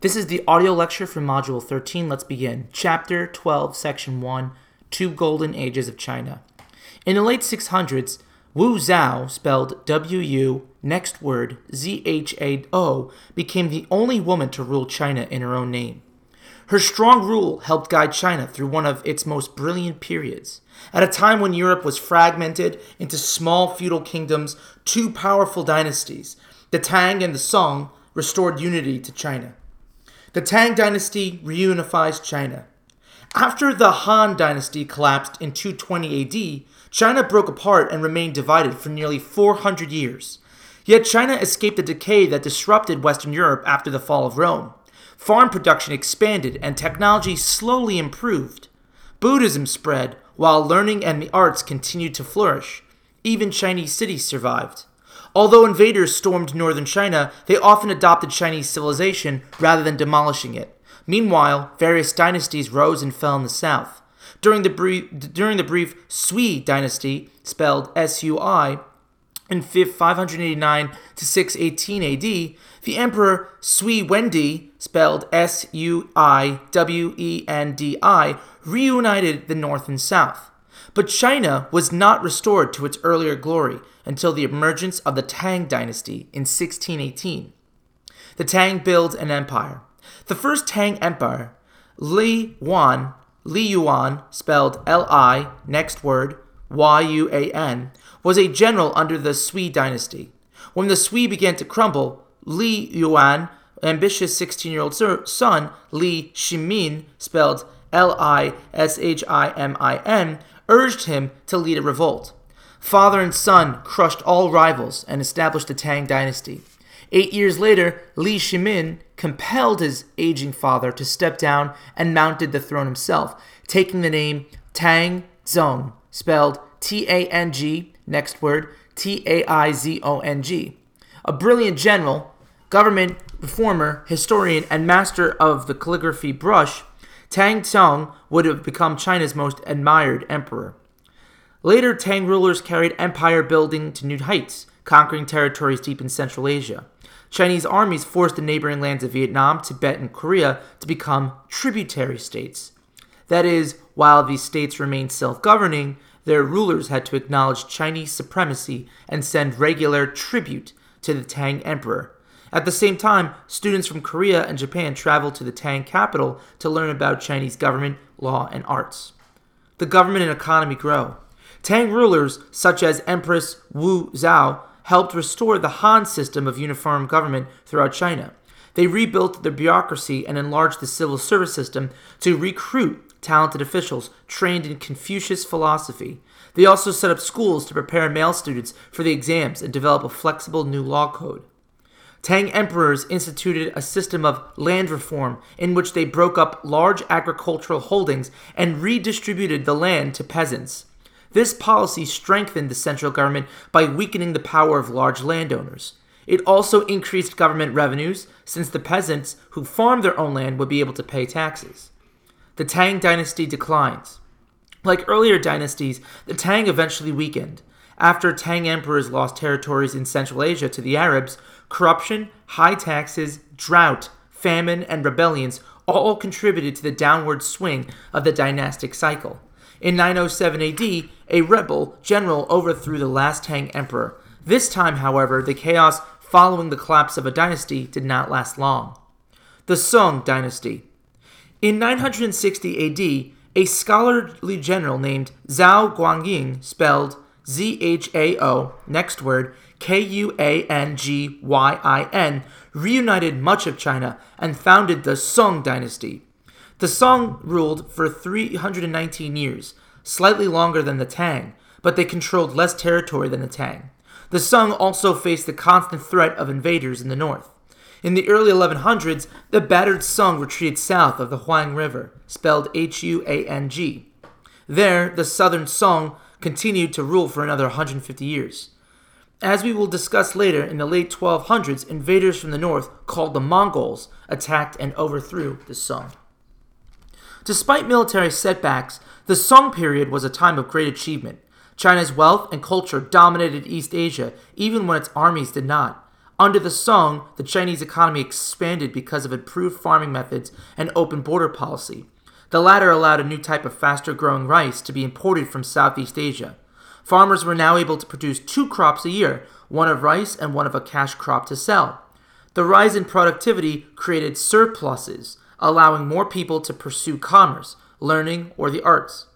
This is the audio lecture from Module 13. Let's begin. Chapter 12, Section 1 Two Golden Ages of China. In the late 600s, Wu Zhao, spelled W U, next word, Z H A O, became the only woman to rule China in her own name. Her strong rule helped guide China through one of its most brilliant periods. At a time when Europe was fragmented into small feudal kingdoms, two powerful dynasties, the Tang and the Song, restored unity to China. The Tang dynasty reunifies China. After the Han dynasty collapsed in 220 AD, China broke apart and remained divided for nearly 400 years. Yet China escaped the decay that disrupted Western Europe after the fall of Rome. Farm production expanded and technology slowly improved. Buddhism spread while learning and the arts continued to flourish. Even Chinese cities survived. Although invaders stormed northern China, they often adopted Chinese civilization rather than demolishing it. Meanwhile, various dynasties rose and fell in the south. During the brief, during the brief Sui dynasty, spelled S-U-I, in 589 to 618 AD, the emperor Sui Wendi, spelled S-U-I-W-E-N-D-I, reunited the north and south. But China was not restored to its earlier glory until the emergence of the Tang dynasty in 1618. The Tang built an empire. The first Tang empire, Li Yuan, Li Yuan, spelled L-I, next word, Y-U-A-N, was a general under the Sui dynasty. When the Sui began to crumble, Li Yuan, ambitious 16-year-old son, Li Shimin, spelled L-I-S-H-I-M-I-N, urged him to lead a revolt. Father and son crushed all rivals and established the Tang dynasty. Eight years later, Li Shimin compelled his aging father to step down and mounted the throne himself, taking the name Tang Zong, spelled T A N G, next word, T A I Z O N G. A brilliant general, government reformer, historian, and master of the calligraphy brush, Tang Zong would have become China's most admired emperor. Later, Tang rulers carried empire building to new heights, conquering territories deep in Central Asia. Chinese armies forced the neighboring lands of Vietnam, Tibet, and Korea to become tributary states. That is, while these states remained self governing, their rulers had to acknowledge Chinese supremacy and send regular tribute to the Tang emperor. At the same time, students from Korea and Japan traveled to the Tang capital to learn about Chinese government, law, and arts. The government and economy grow. Tang rulers, such as Empress Wu Zhao, helped restore the Han system of uniform government throughout China. They rebuilt the bureaucracy and enlarged the civil service system to recruit talented officials trained in Confucius philosophy. They also set up schools to prepare male students for the exams and develop a flexible new law code. Tang emperors instituted a system of land reform in which they broke up large agricultural holdings and redistributed the land to peasants. This policy strengthened the central government by weakening the power of large landowners. It also increased government revenues, since the peasants who farmed their own land would be able to pay taxes. The Tang dynasty declines. Like earlier dynasties, the Tang eventually weakened. After Tang emperors lost territories in Central Asia to the Arabs, corruption, high taxes, drought, famine, and rebellions all contributed to the downward swing of the dynastic cycle. In 907 AD, a rebel general overthrew the last Tang emperor. This time, however, the chaos following the collapse of a dynasty did not last long. The Song dynasty. In 960 AD, a scholarly general named Zhao Kuangyin, spelled Z H A O, next word, K U A N G Y I N, reunited much of China and founded the Song dynasty. The Song ruled for 319 years, slightly longer than the Tang, but they controlled less territory than the Tang. The Song also faced the constant threat of invaders in the north. In the early 1100s, the battered Song retreated south of the Huang River, spelled H U A N G. There, the southern Song continued to rule for another 150 years. As we will discuss later, in the late 1200s, invaders from the north, called the Mongols, attacked and overthrew the Song. Despite military setbacks, the Song period was a time of great achievement. China's wealth and culture dominated East Asia, even when its armies did not. Under the Song, the Chinese economy expanded because of improved farming methods and open border policy. The latter allowed a new type of faster growing rice to be imported from Southeast Asia. Farmers were now able to produce two crops a year, one of rice and one of a cash crop to sell. The rise in productivity created surpluses, allowing more people to pursue commerce, learning, or the arts.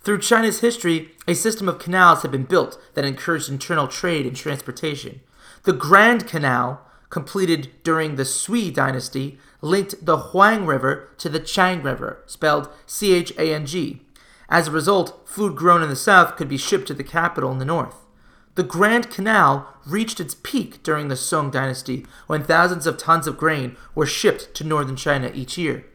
Through China's history, a system of canals had been built that encouraged internal trade and transportation. The Grand Canal, completed during the Sui dynasty, linked the Huang River to the Chang River, spelled C H A N G. As a result, food grown in the south could be shipped to the capital in the north. The Grand Canal reached its peak during the Song dynasty, when thousands of tons of grain were shipped to northern China each year.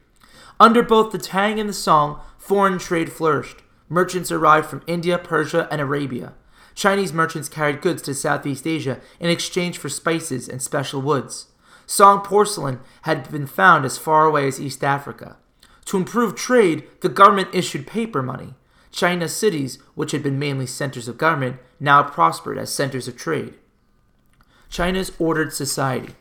Under both the Tang and the Song, foreign trade flourished. Merchants arrived from India, Persia, and Arabia. Chinese merchants carried goods to Southeast Asia in exchange for spices and special woods. Song porcelain had been found as far away as East Africa. To improve trade, the government issued paper money. China's cities, which had been mainly centers of government, now prospered as centers of trade. China's ordered society.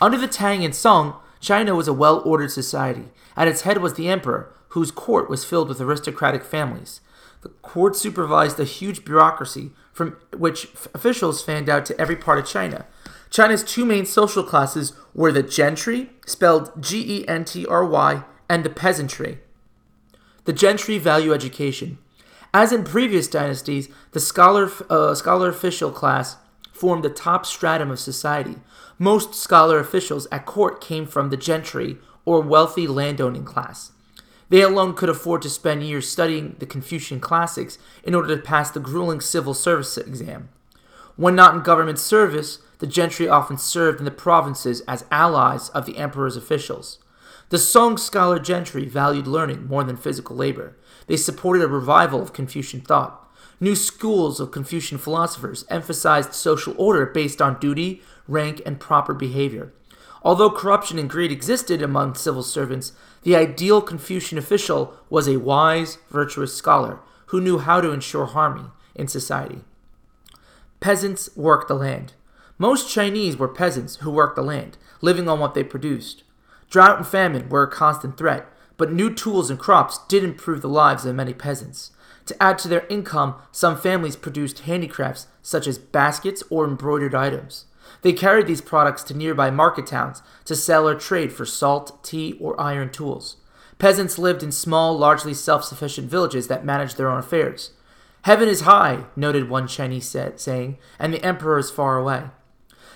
Under the Tang and Song, China was a well ordered society. At its head was the emperor, whose court was filled with aristocratic families. The court supervised a huge bureaucracy from which officials fanned out to every part of China. China's two main social classes were the gentry, spelled G E N T R Y, and the peasantry. The gentry value education. As in previous dynasties, the scholar, uh, scholar official class formed the top stratum of society. Most scholar officials at court came from the gentry or wealthy landowning class. They alone could afford to spend years studying the Confucian classics in order to pass the grueling civil service exam. When not in government service, the gentry often served in the provinces as allies of the emperor's officials. The Song scholar gentry valued learning more than physical labor. They supported a revival of Confucian thought. New schools of Confucian philosophers emphasized social order based on duty, rank, and proper behavior. Although corruption and greed existed among civil servants, the ideal Confucian official was a wise, virtuous scholar who knew how to ensure harmony in society. Peasants worked the land. Most Chinese were peasants who worked the land, living on what they produced. Drought and famine were a constant threat, but new tools and crops did improve the lives of many peasants. To add to their income, some families produced handicrafts such as baskets or embroidered items. They carried these products to nearby market towns to sell or trade for salt, tea, or iron tools. Peasants lived in small, largely self sufficient villages that managed their own affairs. Heaven is high, noted one Chinese saying, and the emperor is far away.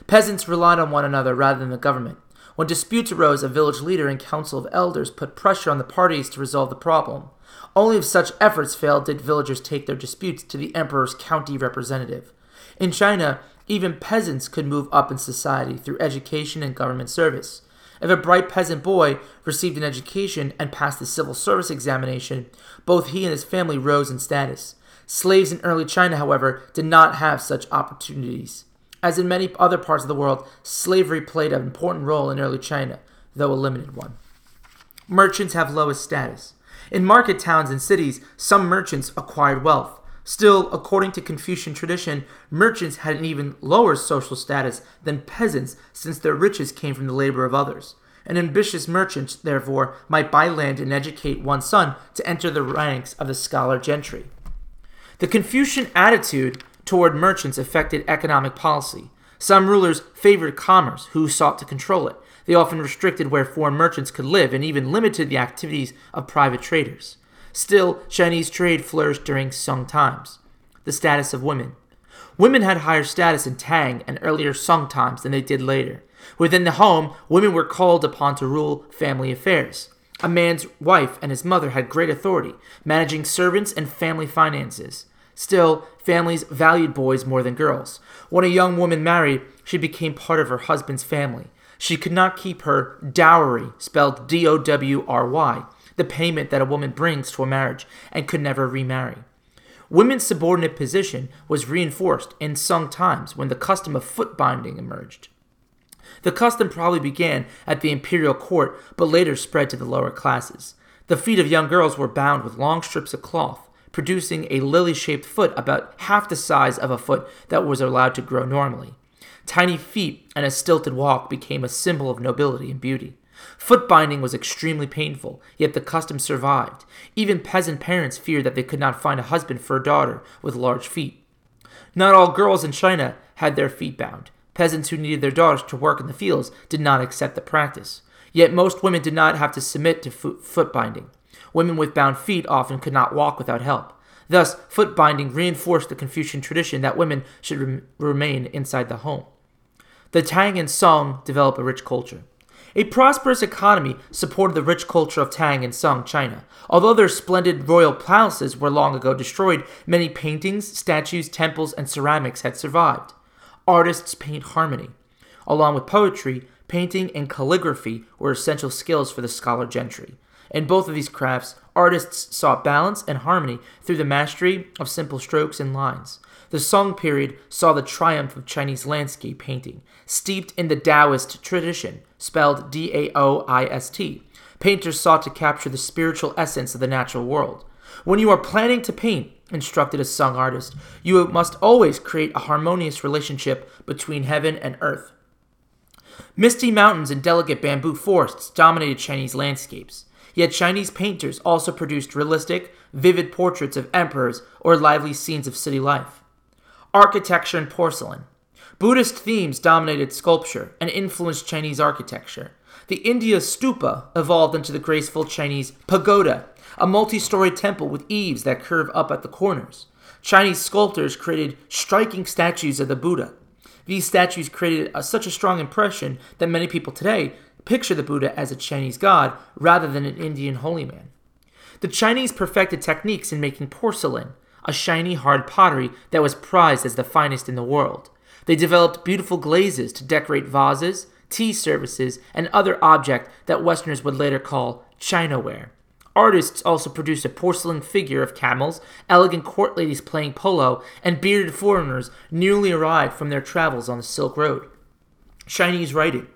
Peasants relied on one another rather than the government. When disputes arose, a village leader and council of elders put pressure on the parties to resolve the problem. Only if such efforts failed did villagers take their disputes to the emperor's county representative. In China, even peasants could move up in society through education and government service. If a bright peasant boy received an education and passed the civil service examination, both he and his family rose in status. Slaves in early China, however, did not have such opportunities. As in many other parts of the world, slavery played an important role in early China, though a limited one. Merchants have lowest status. In market towns and cities, some merchants acquired wealth. Still, according to Confucian tradition, merchants had an even lower social status than peasants since their riches came from the labor of others. An ambitious merchant, therefore, might buy land and educate one son to enter the ranks of the scholar gentry. The Confucian attitude toward merchants affected economic policy. Some rulers favored commerce, who sought to control it. They often restricted where foreign merchants could live and even limited the activities of private traders. Still, Chinese trade flourished during Song times. The status of women. Women had higher status in Tang and earlier Song times than they did later. Within the home, women were called upon to rule family affairs. A man's wife and his mother had great authority, managing servants and family finances. Still, families valued boys more than girls. When a young woman married, she became part of her husband's family. She could not keep her dowry, spelled D O W R Y, the payment that a woman brings to a marriage, and could never remarry. Women's subordinate position was reinforced in Song times when the custom of foot binding emerged. The custom probably began at the imperial court, but later spread to the lower classes. The feet of young girls were bound with long strips of cloth, producing a lily shaped foot about half the size of a foot that was allowed to grow normally. Tiny feet and a stilted walk became a symbol of nobility and beauty. Foot binding was extremely painful, yet the custom survived. Even peasant parents feared that they could not find a husband for a daughter with large feet. Not all girls in China had their feet bound. Peasants who needed their daughters to work in the fields did not accept the practice. Yet most women did not have to submit to foot binding. Women with bound feet often could not walk without help. Thus, foot binding reinforced the Confucian tradition that women should rem- remain inside the home. The Tang and Song developed a rich culture. A prosperous economy supported the rich culture of Tang and Song China. Although their splendid royal palaces were long ago destroyed, many paintings, statues, temples, and ceramics had survived. Artists paint harmony. Along with poetry, painting and calligraphy were essential skills for the scholar gentry. In both of these crafts, artists sought balance and harmony through the mastery of simple strokes and lines. The Song period saw the triumph of Chinese landscape painting, steeped in the Daoist tradition, spelled D A O I S T. Painters sought to capture the spiritual essence of the natural world. When you are planning to paint, instructed a Song artist, you must always create a harmonious relationship between heaven and earth. Misty mountains and delicate bamboo forests dominated Chinese landscapes. Yet Chinese painters also produced realistic, vivid portraits of emperors or lively scenes of city life. Architecture and porcelain. Buddhist themes dominated sculpture and influenced Chinese architecture. The India stupa evolved into the graceful Chinese pagoda, a multi story temple with eaves that curve up at the corners. Chinese sculptors created striking statues of the Buddha. These statues created a, such a strong impression that many people today picture the Buddha as a Chinese god rather than an Indian holy man. The Chinese perfected techniques in making porcelain, a shiny, hard pottery that was prized as the finest in the world. They developed beautiful glazes to decorate vases, tea services, and other objects that Westerners would later call Chinaware. Artists also produced a porcelain figure of camels, elegant court ladies playing polo, and bearded foreigners newly arrived from their travels on the Silk Road. Chinese writing.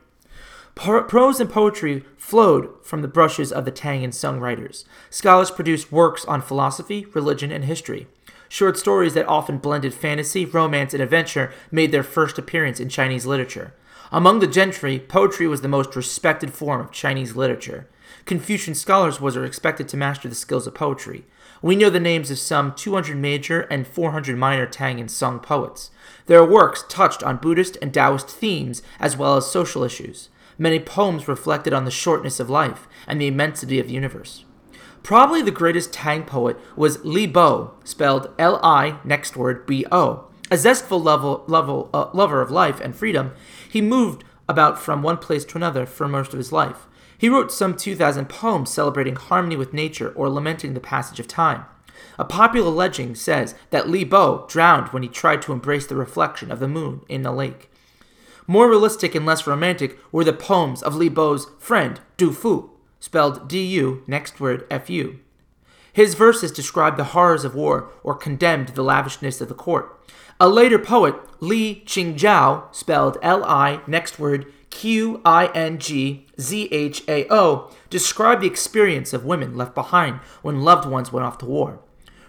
Prose and poetry flowed from the brushes of the Tang and Sung writers. Scholars produced works on philosophy, religion, and history. Short stories that often blended fantasy, romance, and adventure made their first appearance in Chinese literature. Among the gentry, poetry was the most respected form of Chinese literature. Confucian scholars were expected to master the skills of poetry. We know the names of some 200 major and 400 minor Tang and Sung poets. Their works touched on Buddhist and Taoist themes as well as social issues. Many poems reflected on the shortness of life and the immensity of the universe. Probably the greatest Tang poet was Li Bo, spelled L I, next word B O. A zestful level, level, uh, lover of life and freedom, he moved about from one place to another for most of his life. He wrote some 2,000 poems celebrating harmony with nature or lamenting the passage of time. A popular legend says that Li Bo drowned when he tried to embrace the reflection of the moon in the lake. More realistic and less romantic were the poems of Li Bo's friend, Du Fu, spelled D U, next word F U. His verses described the horrors of war or condemned the lavishness of the court. A later poet, Li Qingzhao, spelled L I, next word Q I N G Z H A O, described the experience of women left behind when loved ones went off to war.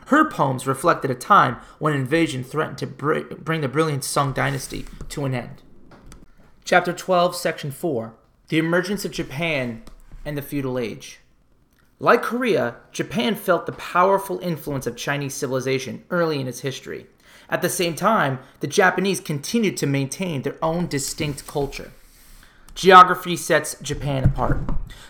Her poems reflected a time when invasion threatened to bring the brilliant Song dynasty to an end. Chapter 12, Section 4 The Emergence of Japan and the Feudal Age. Like Korea, Japan felt the powerful influence of Chinese civilization early in its history. At the same time, the Japanese continued to maintain their own distinct culture. Geography sets Japan apart.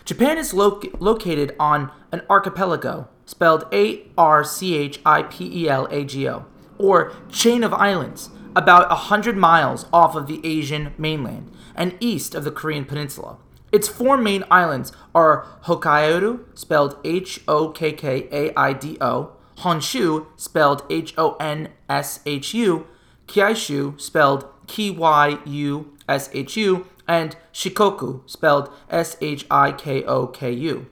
Japan is lo- located on an archipelago, spelled A R C H I P E L A G O, or chain of islands, about 100 miles off of the Asian mainland and east of the Korean peninsula. Its four main islands are Hokkaido, spelled H O K K A I D O, Honshu, spelled H O N S H U, Kyushu, spelled K Y U S H U, and Shikoku, spelled S H I K O K U.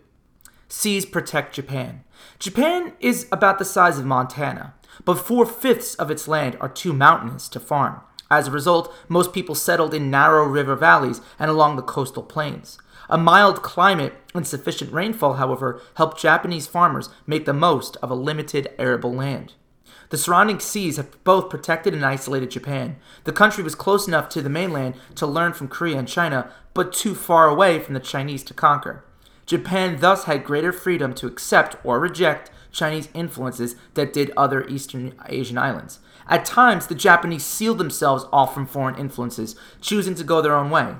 Seas protect Japan. Japan is about the size of Montana but four fifths of its land are too mountainous to farm. As a result, most people settled in narrow river valleys and along the coastal plains. A mild climate and sufficient rainfall, however, helped Japanese farmers make the most of a limited arable land. The surrounding seas have both protected and isolated Japan. The country was close enough to the mainland to learn from Korea and China, but too far away from the Chinese to conquer. Japan thus had greater freedom to accept or reject Chinese influences that did other Eastern Asian islands. At times, the Japanese sealed themselves off from foreign influences, choosing to go their own way.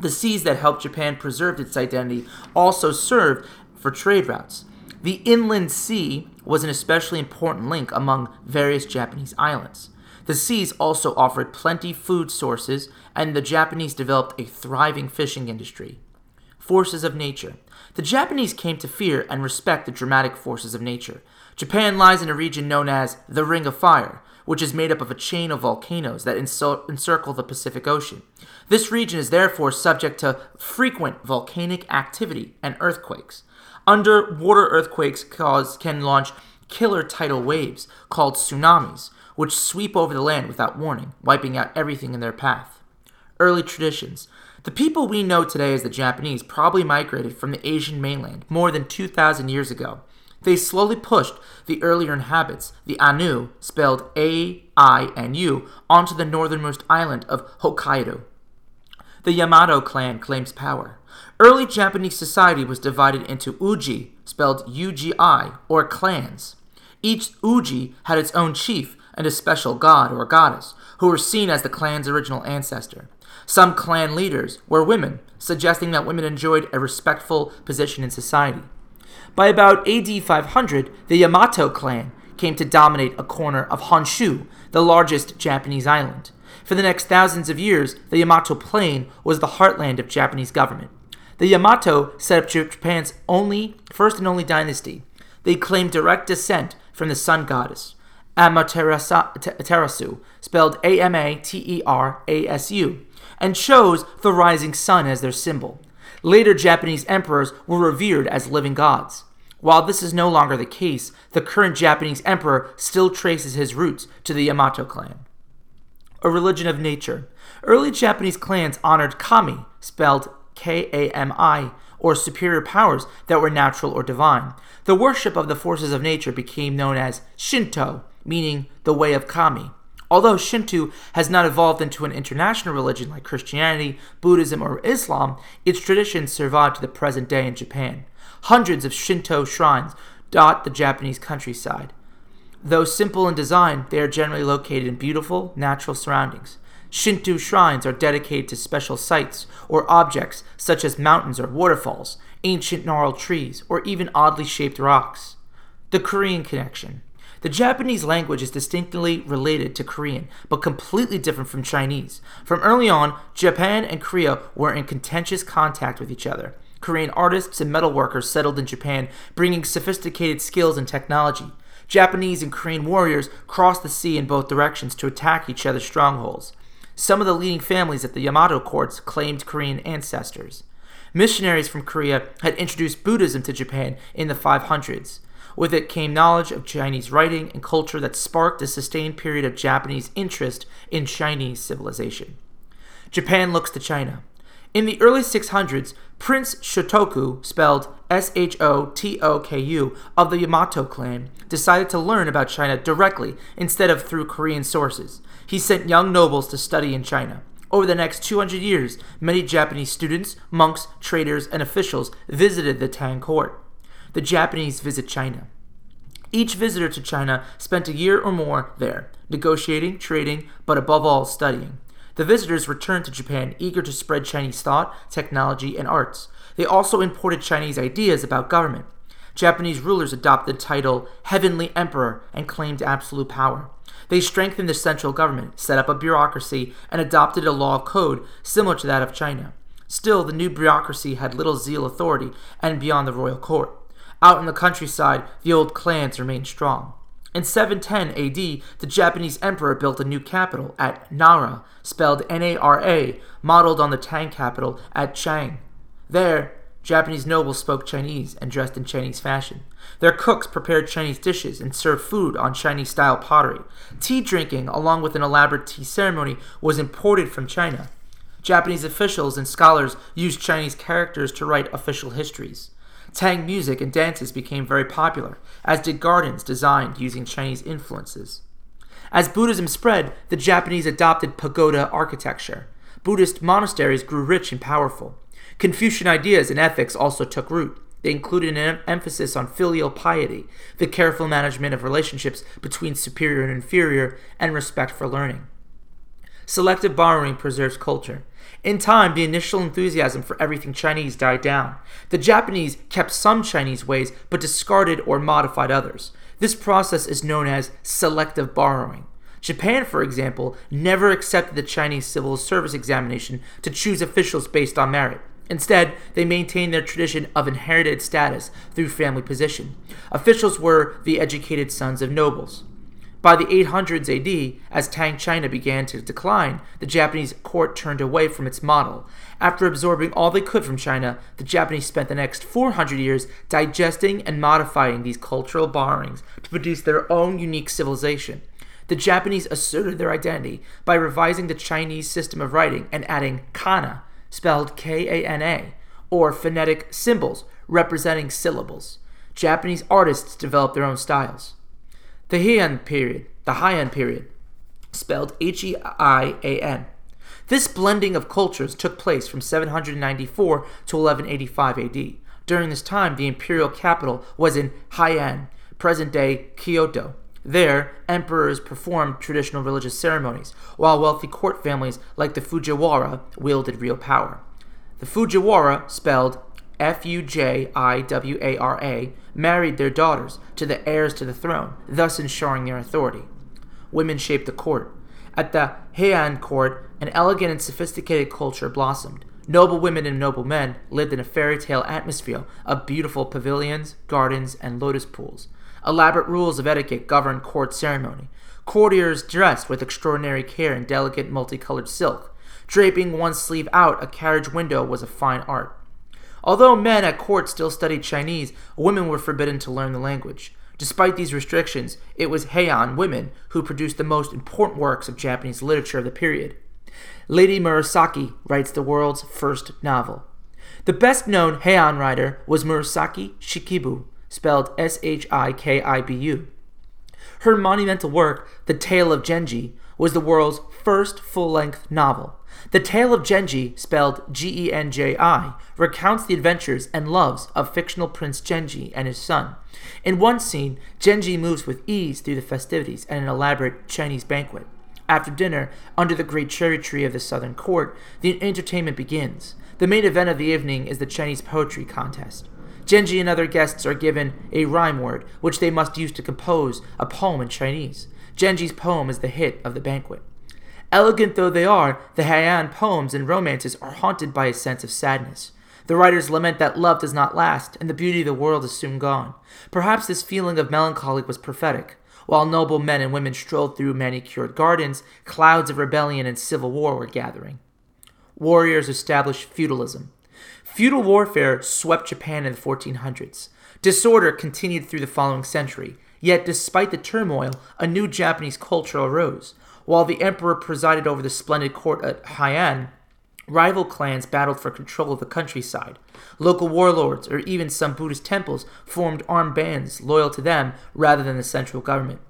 The seas that helped Japan preserve its identity also served for trade routes. The inland sea was an especially important link among various Japanese islands. The seas also offered plenty food sources, and the Japanese developed a thriving fishing industry. Forces of nature. The Japanese came to fear and respect the dramatic forces of nature. Japan lies in a region known as the Ring of Fire, which is made up of a chain of volcanoes that encircle the Pacific Ocean. This region is therefore subject to frequent volcanic activity and earthquakes. Underwater earthquakes cause, can launch killer tidal waves called tsunamis, which sweep over the land without warning, wiping out everything in their path. Early traditions. The people we know today as the Japanese probably migrated from the Asian mainland more than 2,000 years ago. They slowly pushed the earlier inhabitants, the Ainu, spelled A I N U, onto the northernmost island of Hokkaido. The Yamato clan claims power. Early Japanese society was divided into uji, spelled U G I, or clans. Each uji had its own chief and a special god or goddess, who were seen as the clan's original ancestor. Some clan leaders were women, suggesting that women enjoyed a respectful position in society. By about AD 500, the Yamato clan came to dominate a corner of Honshu, the largest Japanese island. For the next thousands of years, the Yamato plain was the heartland of Japanese government. The Yamato set up Japan's only, first and only dynasty. They claimed direct descent from the sun goddess, Amaterasu, spelled A M A T E R A S U, and chose the rising sun as their symbol. Later Japanese emperors were revered as living gods. While this is no longer the case, the current Japanese emperor still traces his roots to the Yamato clan. A religion of nature. Early Japanese clans honored kami, spelled K A M I, or superior powers that were natural or divine. The worship of the forces of nature became known as Shinto, meaning the way of kami. Although Shinto has not evolved into an international religion like Christianity, Buddhism, or Islam, its traditions survive to the present day in Japan. Hundreds of Shinto shrines dot the Japanese countryside. Though simple in design, they are generally located in beautiful, natural surroundings. Shinto shrines are dedicated to special sites or objects such as mountains or waterfalls, ancient gnarled trees, or even oddly shaped rocks. The Korean connection. The Japanese language is distinctly related to Korean, but completely different from Chinese. From early on, Japan and Korea were in contentious contact with each other. Korean artists and metalworkers settled in Japan, bringing sophisticated skills and technology. Japanese and Korean warriors crossed the sea in both directions to attack each other's strongholds. Some of the leading families at the Yamato courts claimed Korean ancestors. Missionaries from Korea had introduced Buddhism to Japan in the 500s. With it came knowledge of Chinese writing and culture that sparked a sustained period of Japanese interest in Chinese civilization. Japan looks to China. In the early 600s, Prince Shotoku, spelled S H O T O K U, of the Yamato clan, decided to learn about China directly instead of through Korean sources. He sent young nobles to study in China. Over the next 200 years, many Japanese students, monks, traders, and officials visited the Tang court the Japanese visit China. Each visitor to China spent a year or more there, negotiating, trading, but above all, studying. The visitors returned to Japan eager to spread Chinese thought, technology, and arts. They also imported Chinese ideas about government. Japanese rulers adopted the title Heavenly Emperor and claimed absolute power. They strengthened the central government, set up a bureaucracy, and adopted a law code similar to that of China. Still, the new bureaucracy had little zeal authority and beyond the royal court. Out in the countryside, the old clans remained strong. In 710 AD, the Japanese emperor built a new capital at Nara, spelled N A R A, modeled on the Tang capital at Chang. There, Japanese nobles spoke Chinese and dressed in Chinese fashion. Their cooks prepared Chinese dishes and served food on Chinese style pottery. Tea drinking, along with an elaborate tea ceremony, was imported from China. Japanese officials and scholars used Chinese characters to write official histories. Tang music and dances became very popular, as did gardens designed using Chinese influences. As Buddhism spread, the Japanese adopted pagoda architecture. Buddhist monasteries grew rich and powerful. Confucian ideas and ethics also took root. They included an emphasis on filial piety, the careful management of relationships between superior and inferior, and respect for learning. Selective borrowing preserves culture. In time, the initial enthusiasm for everything Chinese died down. The Japanese kept some Chinese ways but discarded or modified others. This process is known as selective borrowing. Japan, for example, never accepted the Chinese civil service examination to choose officials based on merit. Instead, they maintained their tradition of inherited status through family position. Officials were the educated sons of nobles. By the 800s AD, as Tang China began to decline, the Japanese court turned away from its model. After absorbing all they could from China, the Japanese spent the next 400 years digesting and modifying these cultural borrowings to produce their own unique civilization. The Japanese asserted their identity by revising the Chinese system of writing and adding kana, spelled K A N A, or phonetic symbols representing syllables. Japanese artists developed their own styles. The Heian period, the Heian period, spelled H E I A N. This blending of cultures took place from 794 to 1185 AD. During this time, the imperial capital was in Heian, present day Kyoto. There, emperors performed traditional religious ceremonies, while wealthy court families like the Fujiwara wielded real power. The Fujiwara, spelled F U J I W A R A, married their daughters to the heirs to the throne, thus ensuring their authority. Women shaped the court. At the Heian court, an elegant and sophisticated culture blossomed. Noble women and noble men lived in a fairy tale atmosphere of beautiful pavilions, gardens, and lotus pools. Elaborate rules of etiquette governed court ceremony. Courtiers dressed with extraordinary care in delicate multicolored silk. Draping one sleeve out a carriage window was a fine art. Although men at court still studied Chinese, women were forbidden to learn the language. Despite these restrictions, it was Heian women who produced the most important works of Japanese literature of the period. Lady Murasaki writes the world's first novel. The best known Heian writer was Murasaki Shikibu, spelled S H I K I B U. Her monumental work, The Tale of Genji, was the world's first full length novel. The Tale of Genji, spelled G E N J I, recounts the adventures and loves of fictional Prince Genji and his son. In one scene, Genji moves with ease through the festivities at an elaborate Chinese banquet. After dinner, under the great cherry tree of the southern court, the entertainment begins. The main event of the evening is the Chinese poetry contest. Genji and other guests are given a rhyme word, which they must use to compose a poem in Chinese. Genji's poem is the hit of the banquet. Elegant though they are, the Heian poems and romances are haunted by a sense of sadness. The writers lament that love does not last, and the beauty of the world is soon gone. Perhaps this feeling of melancholy was prophetic. While noble men and women strolled through manicured gardens, clouds of rebellion and civil war were gathering. Warriors established feudalism. Feudal warfare swept Japan in the 1400s. Disorder continued through the following century, yet despite the turmoil, a new Japanese culture arose. While the emperor presided over the splendid court at Heian, rival clans battled for control of the countryside. Local warlords, or even some Buddhist temples, formed armed bands loyal to them rather than the central government.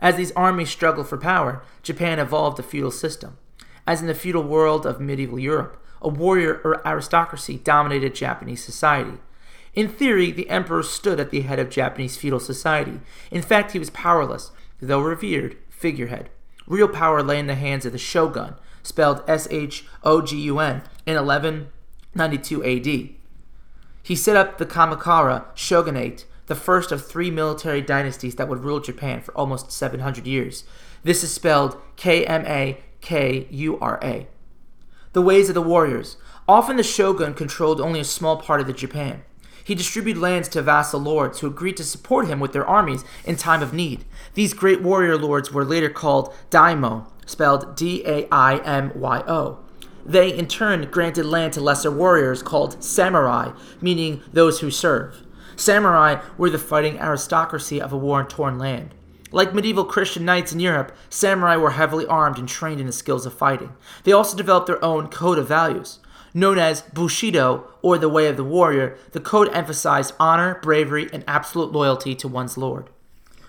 As these armies struggled for power, Japan evolved a feudal system. As in the feudal world of medieval Europe, a warrior or aristocracy dominated Japanese society. In theory, the emperor stood at the head of Japanese feudal society. In fact, he was powerless, though revered, figurehead. Real power lay in the hands of the shogun, spelled S H O G U N, in 1192 AD. He set up the Kamakura shogunate, the first of three military dynasties that would rule Japan for almost 700 years. This is spelled K M A K U R A the ways of the warriors. Often the shogun controlled only a small part of the Japan. He distributed lands to vassal lords who agreed to support him with their armies in time of need. These great warrior lords were later called daimyo, spelled D A I M Y O. They, in turn, granted land to lesser warriors called samurai, meaning those who serve. Samurai were the fighting aristocracy of a war torn land. Like medieval Christian knights in Europe, samurai were heavily armed and trained in the skills of fighting. They also developed their own code of values. Known as Bushido, or the Way of the Warrior, the code emphasized honor, bravery, and absolute loyalty to one's lord.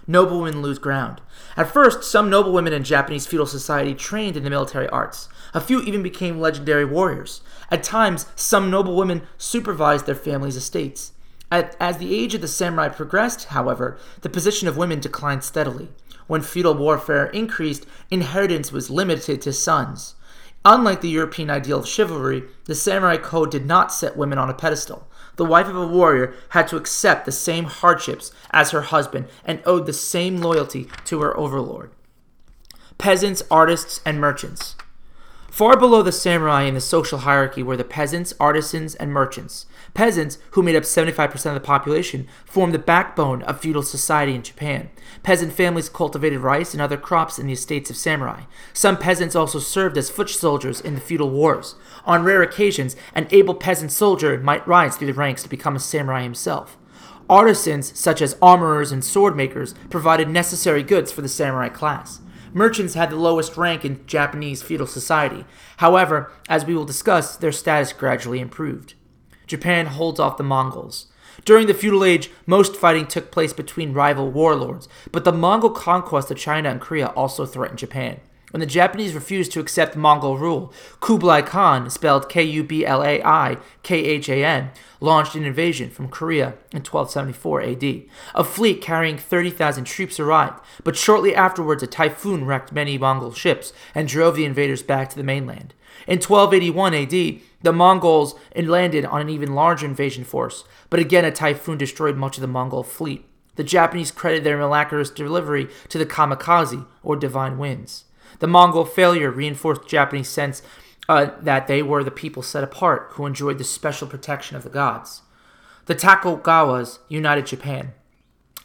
Noblewomen lose ground. At first, some noblewomen in Japanese feudal society trained in the military arts. A few even became legendary warriors. At times, some noblewomen supervised their families' estates. At, as the age of the samurai progressed, however, the position of women declined steadily. When feudal warfare increased, inheritance was limited to sons. Unlike the European ideal of chivalry, the samurai code did not set women on a pedestal. The wife of a warrior had to accept the same hardships as her husband and owed the same loyalty to her overlord. Peasants, artists, and merchants. Far below the samurai in the social hierarchy were the peasants, artisans, and merchants. Peasants, who made up 75% of the population, formed the backbone of feudal society in Japan. Peasant families cultivated rice and other crops in the estates of samurai. Some peasants also served as foot soldiers in the feudal wars. On rare occasions, an able peasant soldier might rise through the ranks to become a samurai himself. Artisans, such as armorers and sword makers, provided necessary goods for the samurai class. Merchants had the lowest rank in Japanese feudal society. However, as we will discuss, their status gradually improved. Japan holds off the Mongols. During the feudal age, most fighting took place between rival warlords, but the Mongol conquest of China and Korea also threatened Japan. When the Japanese refused to accept Mongol rule, Kublai Khan, spelled K U B L A I K H A N, launched an invasion from Korea in 1274 AD. A fleet carrying 30,000 troops arrived, but shortly afterwards a typhoon wrecked many Mongol ships and drove the invaders back to the mainland. In 1281 AD, the Mongols landed on an even larger invasion force, but again a typhoon destroyed much of the Mongol fleet. The Japanese credit their miraculous delivery to the kamikaze, or divine winds. The Mongol failure reinforced Japanese sense uh, that they were the people set apart who enjoyed the special protection of the gods. The Tokugawas united Japan.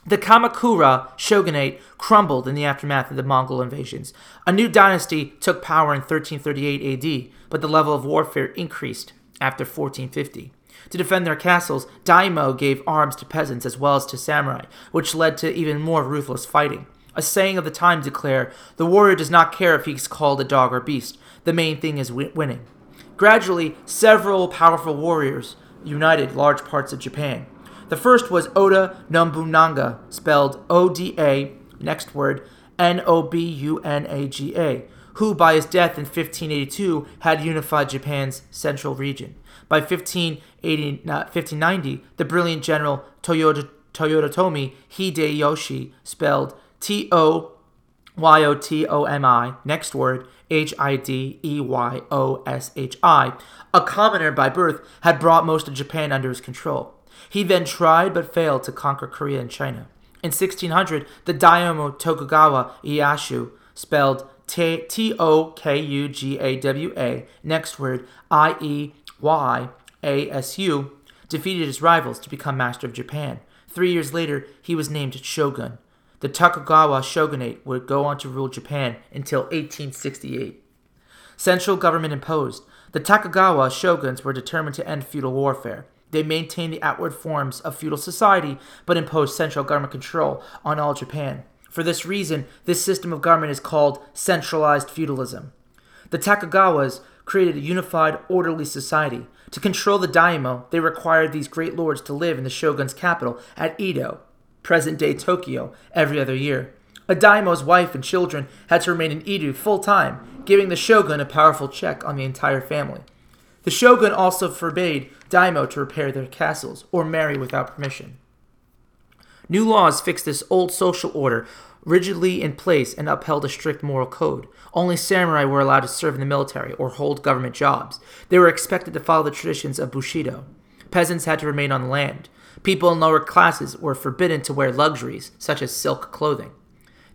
The Kamakura shogunate crumbled in the aftermath of the Mongol invasions. A new dynasty took power in 1338 AD, but the level of warfare increased after 1450. To defend their castles, daimyo gave arms to peasants as well as to samurai, which led to even more ruthless fighting. A saying of the time declared, the warrior does not care if he's called a dog or beast. The main thing is winning. Gradually, several powerful warriors united large parts of Japan. The first was Oda Nobunaga, spelled O D A, next word, N O B U N A G A, who by his death in 1582 had unified Japan's central region. By 1580, 1590, uh, the brilliant general Toyota, Toyotomi Hideyoshi, spelled T O Y O T O M I, next word, H I D E Y O S H I, a commoner by birth, had brought most of Japan under his control. He then tried but failed to conquer Korea and China. In 1600, the Daimyo Tokugawa Ieyasu, spelled T O K U G A W A, next word, I E Y A S U, defeated his rivals to become master of Japan. Three years later, he was named shogun. The Tokugawa shogunate would go on to rule Japan until 1868. Central government imposed. The Tokugawa shoguns were determined to end feudal warfare. They maintained the outward forms of feudal society, but imposed central government control on all Japan. For this reason, this system of government is called centralized feudalism. The Tokugawas created a unified, orderly society. To control the daimyo, they required these great lords to live in the shogun's capital at Edo, present day Tokyo, every other year. A daimyo's wife and children had to remain in Edo full time, giving the shogun a powerful check on the entire family. The shogun also forbade daimyo to repair their castles or marry without permission. New laws fixed this old social order rigidly in place and upheld a strict moral code. Only samurai were allowed to serve in the military or hold government jobs. They were expected to follow the traditions of Bushido. Peasants had to remain on the land. People in lower classes were forbidden to wear luxuries, such as silk clothing.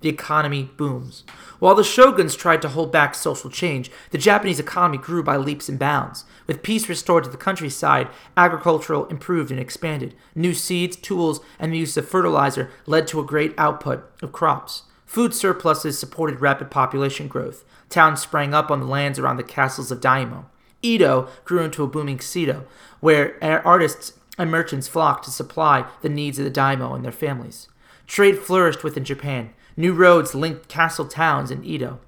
The economy booms. While the shoguns tried to hold back social change, the Japanese economy grew by leaps and bounds. With peace restored to the countryside, agricultural improved and expanded. New seeds, tools, and the use of fertilizer led to a great output of crops. Food surpluses supported rapid population growth. Towns sprang up on the lands around the castles of daimyo. Edo grew into a booming city, where artists and merchants flocked to supply the needs of the daimyo and their families. Trade flourished within Japan. New roads linked castle towns in Edo.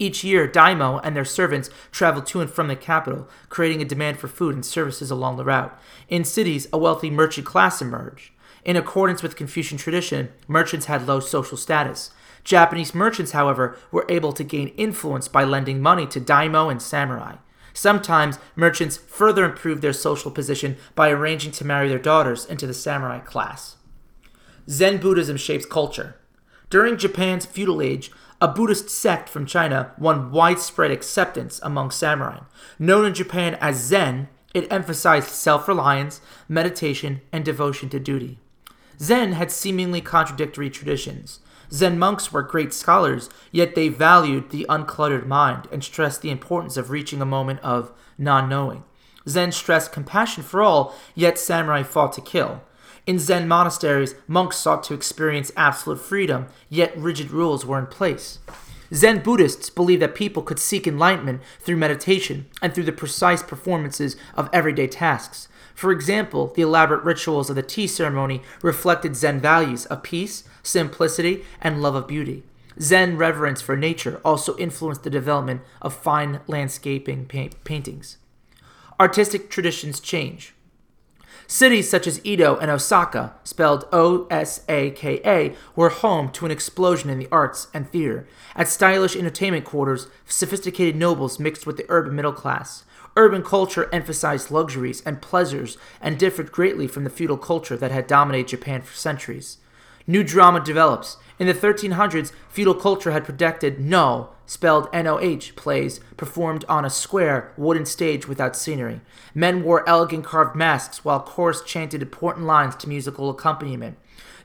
Each year, daimyo and their servants traveled to and from the capital, creating a demand for food and services along the route. In cities, a wealthy merchant class emerged. In accordance with Confucian tradition, merchants had low social status. Japanese merchants, however, were able to gain influence by lending money to daimyo and samurai. Sometimes merchants further improved their social position by arranging to marry their daughters into the samurai class. Zen Buddhism shapes culture. During Japan's feudal age, a Buddhist sect from China won widespread acceptance among samurai. Known in Japan as Zen, it emphasized self reliance, meditation, and devotion to duty. Zen had seemingly contradictory traditions. Zen monks were great scholars, yet they valued the uncluttered mind and stressed the importance of reaching a moment of non knowing. Zen stressed compassion for all, yet samurai fought to kill. In Zen monasteries, monks sought to experience absolute freedom, yet rigid rules were in place. Zen Buddhists believed that people could seek enlightenment through meditation and through the precise performances of everyday tasks. For example, the elaborate rituals of the tea ceremony reflected Zen values of peace, simplicity, and love of beauty. Zen reverence for nature also influenced the development of fine landscaping paintings. Artistic traditions change. Cities such as Edo and Osaka, spelled O S A K A, were home to an explosion in the arts and theater. At stylish entertainment quarters, sophisticated nobles mixed with the urban middle class. Urban culture emphasized luxuries and pleasures and differed greatly from the feudal culture that had dominated Japan for centuries. New drama develops. In the 1300s, feudal culture had predicted Noh, spelled N-O-H, plays performed on a square wooden stage without scenery. Men wore elegant carved masks while chorus chanted important lines to musical accompaniment.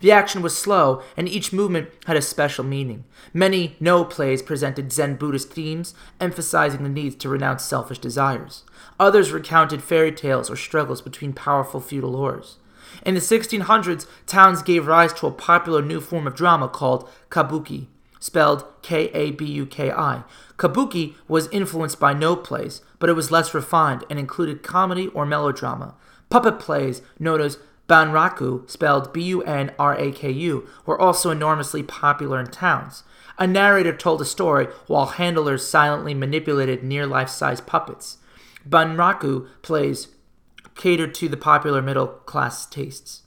The action was slow, and each movement had a special meaning. Many Noh plays presented Zen Buddhist themes, emphasizing the need to renounce selfish desires. Others recounted fairy tales or struggles between powerful feudal lords. In the 1600s, towns gave rise to a popular new form of drama called kabuki spelled K A B U K I. Kabuki was influenced by Noh plays, but it was less refined and included comedy or melodrama. Puppet plays, known as Bunraku, spelled B U N R A K U, were also enormously popular in towns. A narrator told a story while handlers silently manipulated near life size puppets. Bunraku plays catered to the popular middle class tastes.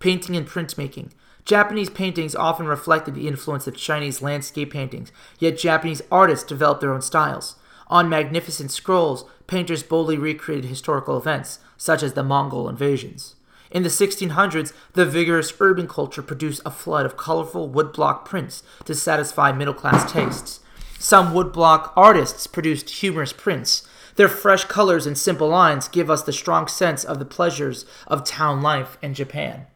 Painting and printmaking. Japanese paintings often reflected the influence of Chinese landscape paintings, yet Japanese artists developed their own styles. On magnificent scrolls, painters boldly recreated historical events, such as the Mongol invasions. In the 1600s, the vigorous urban culture produced a flood of colorful woodblock prints to satisfy middle class tastes. Some woodblock artists produced humorous prints. Their fresh colors and simple lines give us the strong sense of the pleasures of town life in Japan.